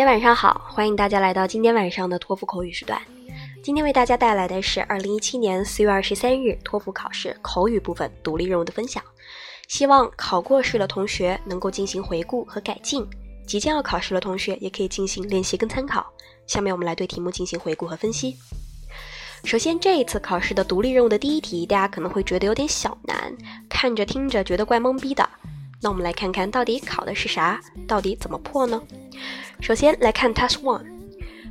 大家晚上好，欢迎大家来到今天晚上的托福口语时段。今天为大家带来的是二零一七年四月二十三日托福考试口语部分独立任务的分享。希望考过试的同学能够进行回顾和改进，即将要考试的同学也可以进行练习跟参考。下面我们来对题目进行回顾和分析。首先，这一次考试的独立任务的第一题，大家可能会觉得有点小难，看着听着觉得怪懵逼的。那我们来看看到底考的是啥，到底怎么破呢？首先来看 Task One。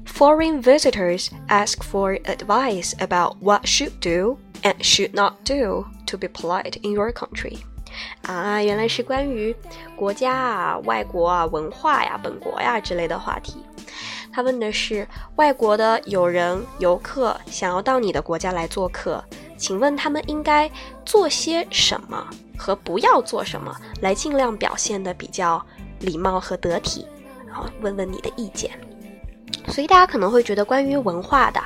Foreign visitors ask for advice about what should do and should not do to be polite in your country. 啊，原来是关于国家啊、外国啊、文化呀、本国呀之类的话题。他问的是外国的友人、游客想要到你的国家来做客，请问他们应该做些什么和不要做什么，来尽量表现的比较礼貌和得体。然后问问你的意见。所以大家可能会觉得关于文化的，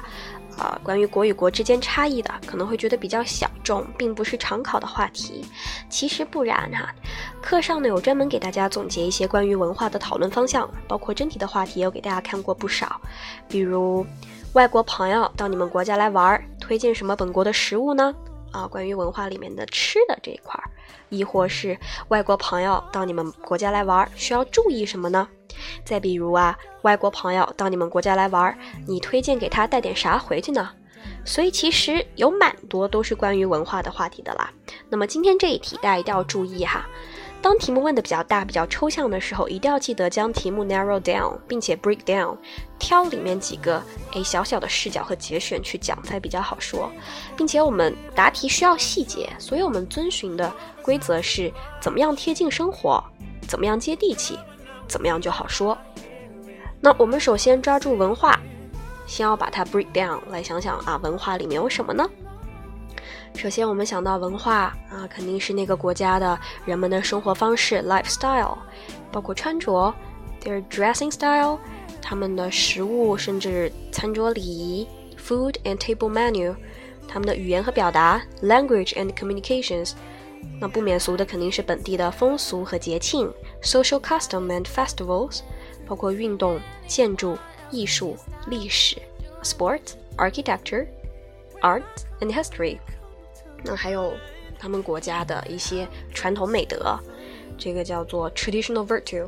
呃，关于国与国之间差异的，可能会觉得比较小众，并不是常考的话题。其实不然哈，课上呢有专门给大家总结一些关于文化的讨论方向，包括真题的话题也有给大家看过不少。比如，外国朋友到你们国家来玩，推荐什么本国的食物呢？啊，关于文化里面的吃的这一块儿，亦或是外国朋友到你们国家来玩，需要注意什么呢？再比如啊，外国朋友到你们国家来玩，你推荐给他带点啥回去呢？所以其实有蛮多都是关于文化的话题的啦。那么今天这一题大家一定要注意哈，当题目问的比较大、比较抽象的时候，一定要记得将题目 narrow down，并且 break down，挑里面几个诶小小的视角和节选去讲才比较好说，并且我们答题需要细节，所以我们遵循的规则是怎么样贴近生活，怎么样接地气。怎么样就好说？那我们首先抓住文化，先要把它 break down，来想想啊，文化里面有什么呢？首先我们想到文化啊，肯定是那个国家的人们的生活方式 lifestyle，包括穿着，their dressing style，他们的食物，甚至餐桌礼仪，food and table menu，他们的语言和表达 language and communications。那不免俗的肯定是本地的风俗和节庆，social custom and festivals，包括运动、建筑、艺术、历史，sports、architecture、art and history。 那还有他们国家的一些传统美德，这个叫做 traditional virtue。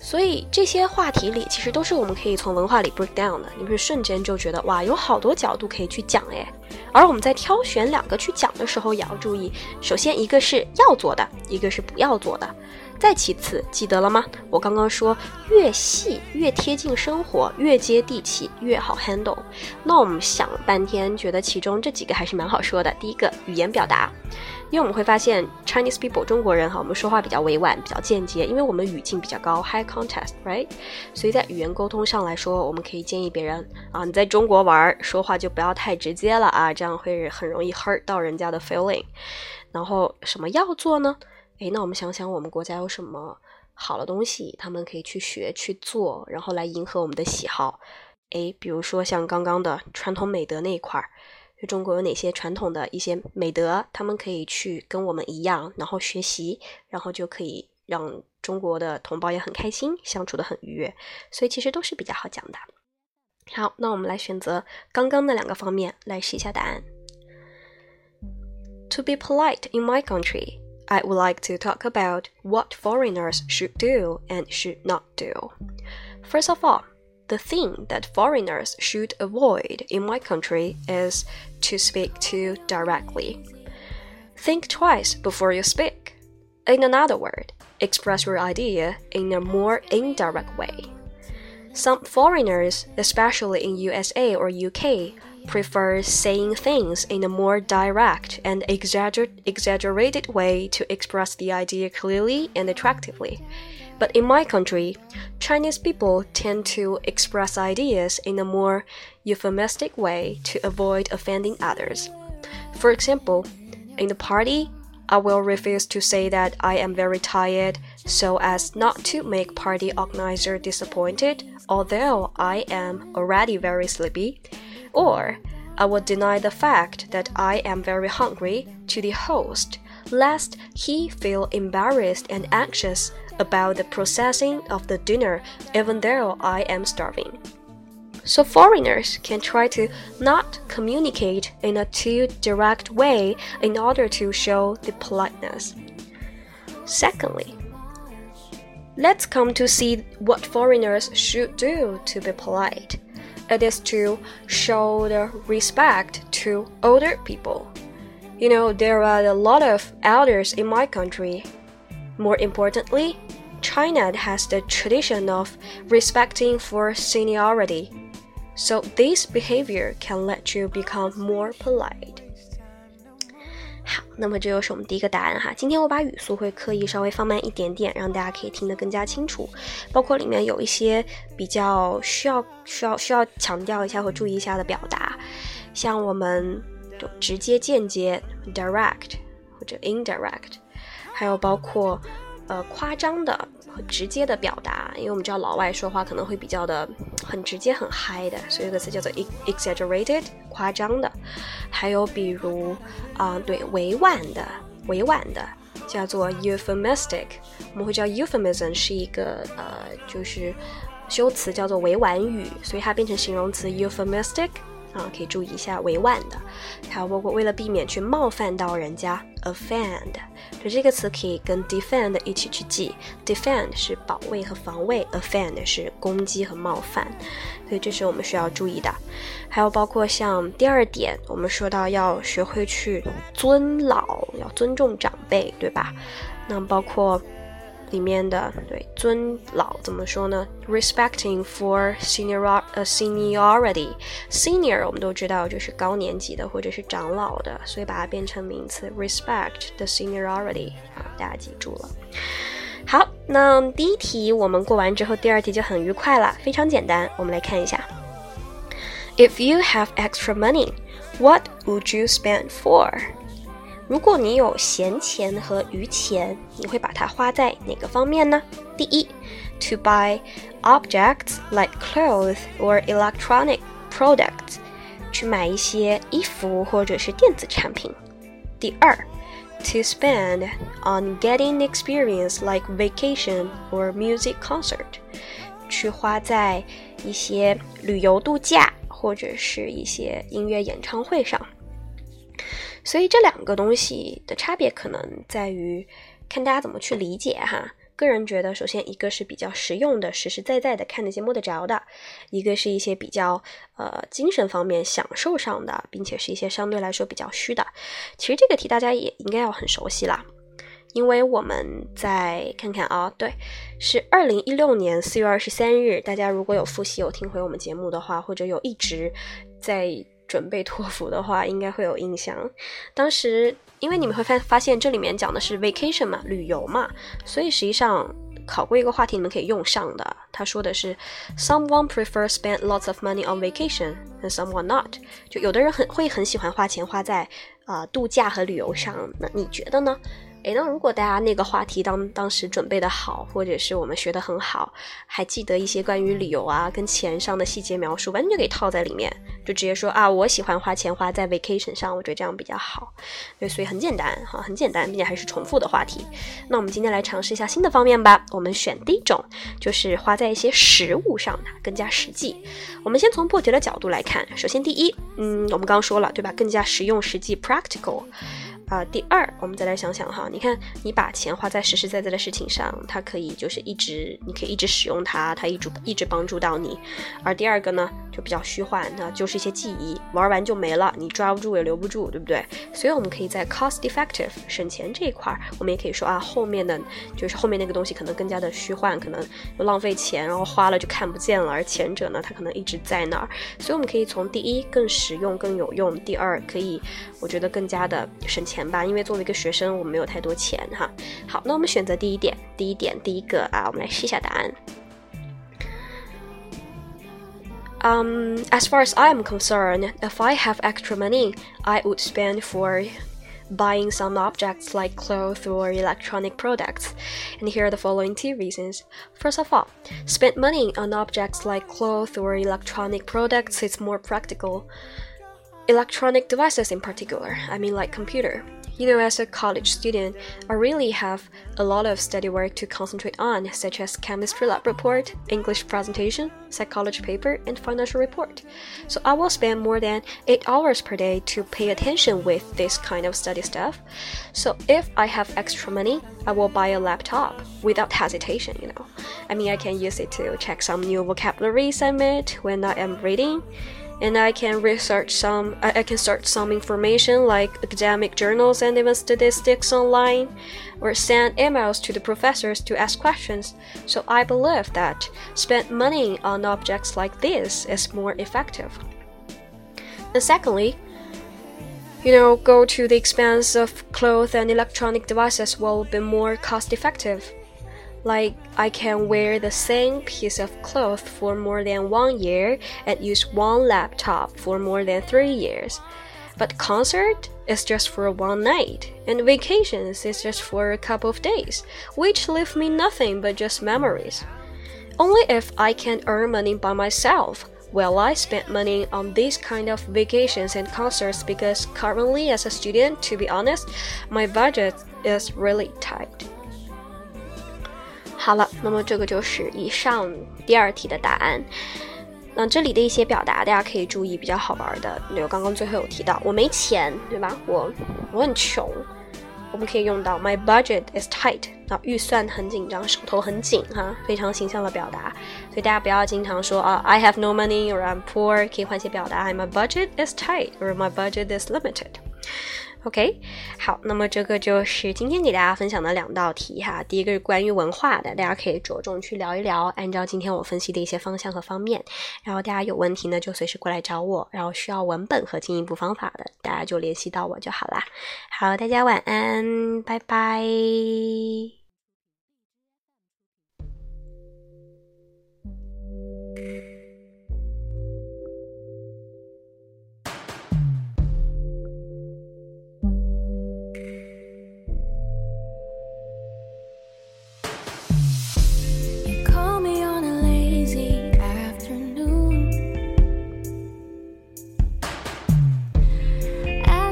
所以这些话题里，其实都是我们可以从文化里 break down 的。你不是瞬间就觉得哇，有好多角度可以去讲哎。而我们在挑选两个去讲的时候，也要注意，首先一个是要做的，一个是不要做的。再其次，记得了吗？我刚刚说，越细越贴近生活，越接地气，越好 handle。那我们想了半天，觉得其中这几个还是蛮好说的。第一个，语言表达。因为我们会发现，Chinese people 中国人哈，我们说话比较委婉，比较间接，因为我们语境比较高，high context，right？所以在语言沟通上来说，我们可以建议别人啊，你在中国玩，说话就不要太直接了啊，这样会很容易 hurt 到人家的 feeling。然后什么要做呢？诶，那我们想想我们国家有什么好的东西，他们可以去学去做，然后来迎合我们的喜好。诶，比如说像刚刚的传统美德那一块儿。就中国有哪些传统的一些美德，他们可以去跟我们一样，然后学习，然后就可以让中国的同胞也很开心，相处的很愉悦。所以其实都是比较好讲的。好，那我们来选择刚刚那两个方面来试一下答案。To be polite in my country, I would like to talk about what foreigners should do and should not do. First of all. The thing that foreigners should avoid in my country is to speak too directly. Think twice before you speak. In another word, express your idea in a more indirect way. Some foreigners, especially in USA or UK, prefer saying things in a more direct and exagger exaggerated way to express the idea clearly and attractively. But in my country, Chinese people tend to express ideas in a more euphemistic way to avoid offending others. For example, in the party, I will refuse to say that I am very tired so as not to make party organizer disappointed, although I am already very sleepy. Or I will deny the fact that I am very hungry to the host, lest he feel embarrassed and anxious about the processing of the dinner, even though I am starving. So foreigners can try to not communicate in a too direct way in order to show the politeness. Secondly, let's come to see what foreigners should do to be polite. It is to show the respect to older people. You know, there are a lot of elders in my country. More importantly, China has the tradition of respecting for seniority. So this behavior can let you become more polite. 好，那么这又是我们第一个答案哈。今天我把语速会刻意稍微放慢一点点，让大家可以听得更加清楚。包括里面有一些比较需要、需要、需要强调一下和注意一下的表达，像我们就直接、间接 （direct） 或者 indirect，还有包括呃夸张的。直接的表达，因为我们知道老外说话可能会比较的很直接、很嗨的，所以这个词叫做 exaggerated，夸张的。还有比如啊，对，委婉的、委婉的，叫做 euphemistic。我们会知道 euphemism 是一个呃，就是修辞叫做委婉语，所以它变成形容词 euphemistic。啊，可以注意一下委婉的，还有包括为了避免去冒犯到人家，offend，就这个词可以跟 defend 一起去记，defend 是保卫和防卫，offend 是攻击和冒犯，所以这是我们需要注意的。还有包括像第二点，我们说到要学会去尊老，要尊重长辈，对吧？那包括。里面的对尊老怎么说呢？Respecting for senior 呃 seniority，senior 我们都知道就是高年级的或者是长老的，所以把它变成名词，respect the seniority 啊，大家记住了。好，那第一题我们过完之后，第二题就很愉快了，非常简单。我们来看一下，If you have extra money, what would you spend for？ 如果你有闲钱和余钱，你会把它花在哪个方面呢？第一，to buy objects like clothes or electronic products，去买一些衣服或者是电子产品。第二，to spend on getting experience like vacation or music concert，去花在一些旅游度假或者是一些音乐演唱会上。 所以这两个东西的差别可能在于，看大家怎么去理解哈。个人觉得，首先一个是比较实用的、实实在在的看那些摸得着的；一个是一些比较呃精神方面享受上的，并且是一些相对来说比较虚的。其实这个题大家也应该要很熟悉啦，因为我们在看看啊，对，是二零一六年四月二十三日。大家如果有复习、有听回我们节目的话，或者有一直在。准备托福的话，应该会有印象。当时，因为你们会发发现这里面讲的是 vacation 嘛，旅游嘛，所以实际上考过一个话题，你们可以用上的。他说的是，someone prefer spend lots of money on vacation，and someone not。就有的人很会很喜欢花钱花在啊度假和旅游上，那你觉得呢？诶，那如果大家那个话题当当时准备的好，或者是我们学的很好，还记得一些关于旅游啊跟钱上的细节描述，完全就可以套在里面，就直接说啊，我喜欢花钱花在 vacation 上，我觉得这样比较好。对，所以很简单哈，很简单，并且还是重复的话题。那我们今天来尝试一下新的方面吧。我们选第一种，就是花在一些实物上的，更加实际。我们先从破题的角度来看，首先第一，嗯，我们刚刚说了对吧？更加实用、实际 （practical）。啊，第二，我们再来想想哈，你看，你把钱花在实实在在的事情上，它可以就是一直，你可以一直使用它，它一直一直帮助到你。而第二个呢，就比较虚幻，那就是一些记忆，玩完就没了，你抓不住也留不住，对不对？所以我们可以在 cost effective 省钱这一块儿，我们也可以说啊，后面的就是后面那个东西可能更加的虚幻，可能又浪费钱，然后花了就看不见了。而前者呢，它可能一直在那儿。所以我们可以从第一更实用更有用，第二可以，我觉得更加的省钱。钱吧，因为作为一个学生，我们没有太多钱哈。好，那我们选择第一点，第一点，第一个啊，我们来试一下答案。Um, as far as I am concerned, if I have extra money, I would spend for buying some objects like clothes or electronic products. And here are the following two reasons. First of all, spend money on objects like clothes or electronic products is more practical. electronic devices in particular. I mean, like computer. You know, as a college student, I really have a lot of study work to concentrate on, such as chemistry lab report, English presentation, psychology paper, and financial report. So I will spend more than 8 hours per day to pay attention with this kind of study stuff. So if I have extra money, I will buy a laptop without hesitation, you know. I mean, I can use it to check some new vocabularies I met when I am reading and I can research some I, can search some information like academic journals and even statistics online or send emails to the professors to ask questions. So I believe that spend money on objects like this is more effective. And secondly, you know, go to the expense of clothes and electronic devices will be more cost effective. Like, I can wear the same piece of cloth for more than one year and use one laptop for more than three years. But concert is just for one night, and vacations is just for a couple of days, which leave me nothing but just memories. Only if I can earn money by myself will I spend money on these kind of vacations and concerts because currently as a student, to be honest, my budget is really tight. 好了，那么这个就是以上第二题的答案。那这里的一些表达，大家可以注意，比较好玩的。比如刚刚最后有提到，我没钱，对吧？我我很穷，我们可以用到 My budget is tight，那预算很紧张，手头很紧哈，非常形象的表达。所以大家不要经常说啊，I have no money or I'm poor，可以换些表达，My budget is tight or My budget is limited。OK，好，那么这个就是今天给大家分享的两道题哈。第一个是关于文化的，大家可以着重去聊一聊，按照今天我分析的一些方向和方面。然后大家有问题呢，就随时过来找我。然后需要文本和进一步方法的，大家就联系到我就好啦。好，大家晚安，拜拜。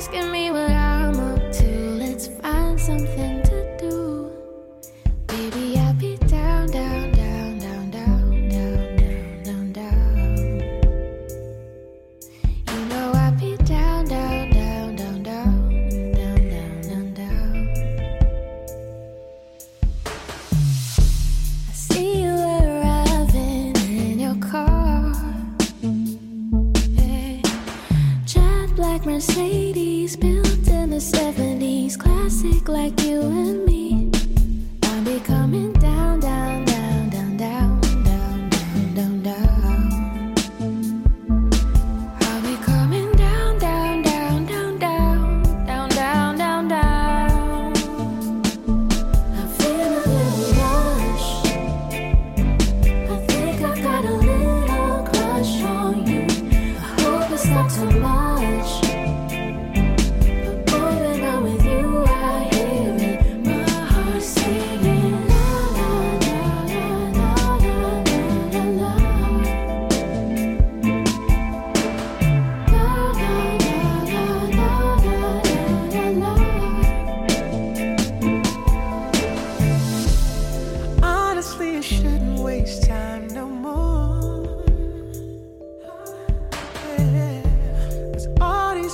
asking me what I'm up to. Let's find something. Mercedes built in the 70s, classic like you and me. I'm becoming down, down, down, down, down, down, down, down, down.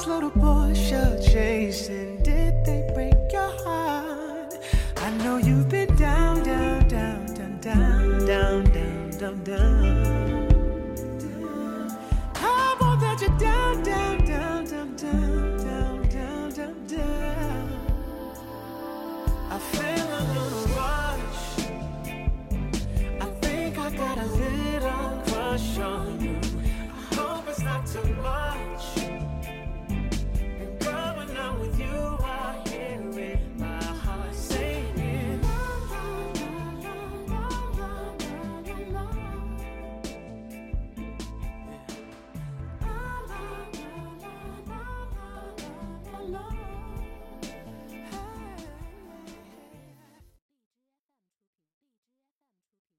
those little boys you're chasing, did they break your heart? I know you've been down, down, down, down, down, down, down, down, down. How about that you down, down, down, down, down, down, down, down, down. I feel a little rush. I think I got a little crush on.